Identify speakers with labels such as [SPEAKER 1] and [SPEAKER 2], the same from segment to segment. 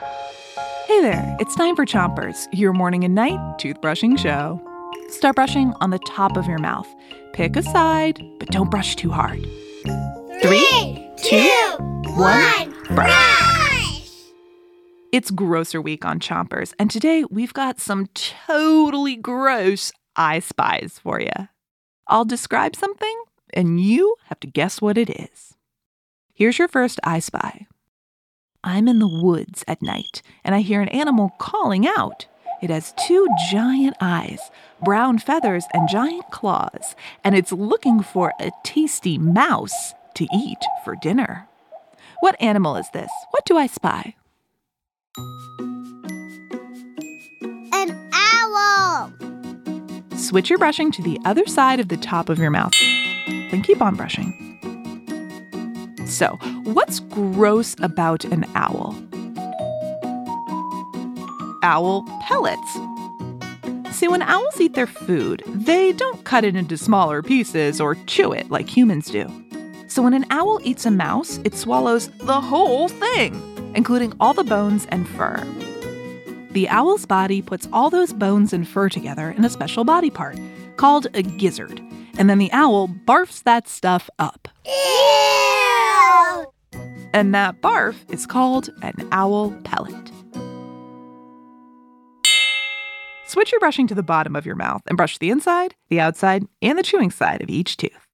[SPEAKER 1] Hey there, it's time for Chompers, your morning and night toothbrushing show. Start brushing on the top of your mouth. Pick a side, but don't brush too hard.
[SPEAKER 2] Three, two, one, brush!
[SPEAKER 1] It's Grosser Week on Chompers, and today we've got some totally gross I spies for you. I'll describe something, and you have to guess what it is. Here's your first I spy. I'm in the woods at night, and I hear an animal calling out. It has two giant eyes, brown feathers, and giant claws, and it's looking for a tasty mouse to eat for dinner. What animal is this? What do I spy?
[SPEAKER 2] An owl!
[SPEAKER 1] Switch your brushing to the other side of the top of your mouth. Then keep on brushing. So, what's gross about an owl? Owl pellets. See, when owls eat their food, they don't cut it into smaller pieces or chew it like humans do. So, when an owl eats a mouse, it swallows the whole thing, including all the bones and fur. The owl's body puts all those bones and fur together in a special body part called a gizzard, and then the owl barfs that stuff up. And that barf is called an owl pellet. Switch your brushing to the bottom of your mouth and brush the inside, the outside, and the chewing side of each tooth.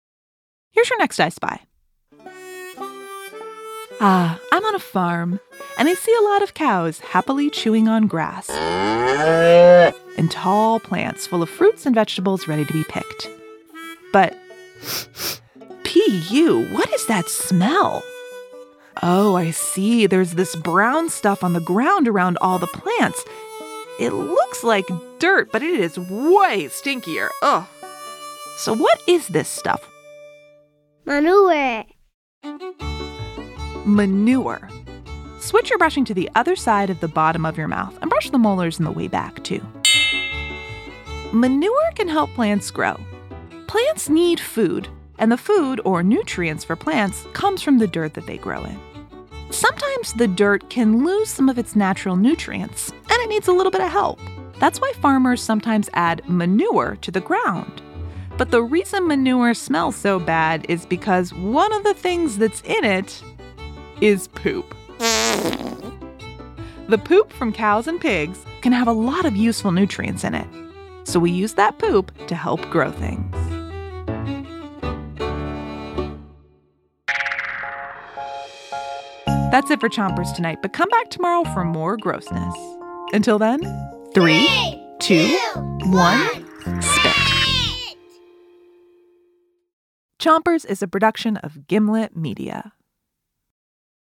[SPEAKER 1] Here's your next I spy. Ah, I'm on a farm, and I see a lot of cows happily chewing on grass and tall plants full of fruits and vegetables ready to be picked. But, P.U., what is that smell? Oh, I see. There's this brown stuff on the ground around all the plants. It looks like dirt, but it is way stinkier. Ugh. So, what is this stuff?
[SPEAKER 2] Manure.
[SPEAKER 1] Manure. Switch your brushing to the other side of the bottom of your mouth and brush the molars in the way back, too. Manure can help plants grow. Plants need food, and the food or nutrients for plants comes from the dirt that they grow in. Sometimes the dirt can lose some of its natural nutrients, and it needs a little bit of help. That's why farmers sometimes add manure to the ground. But the reason manure smells so bad is because one of the things that's in it is poop. The poop from cows and pigs can have a lot of useful nutrients in it. So we use that poop to help grow things. That's it for Chompers tonight, but come back tomorrow for more grossness. Until then, three, two, one, spit. Chompers is a production of Gimlet Media.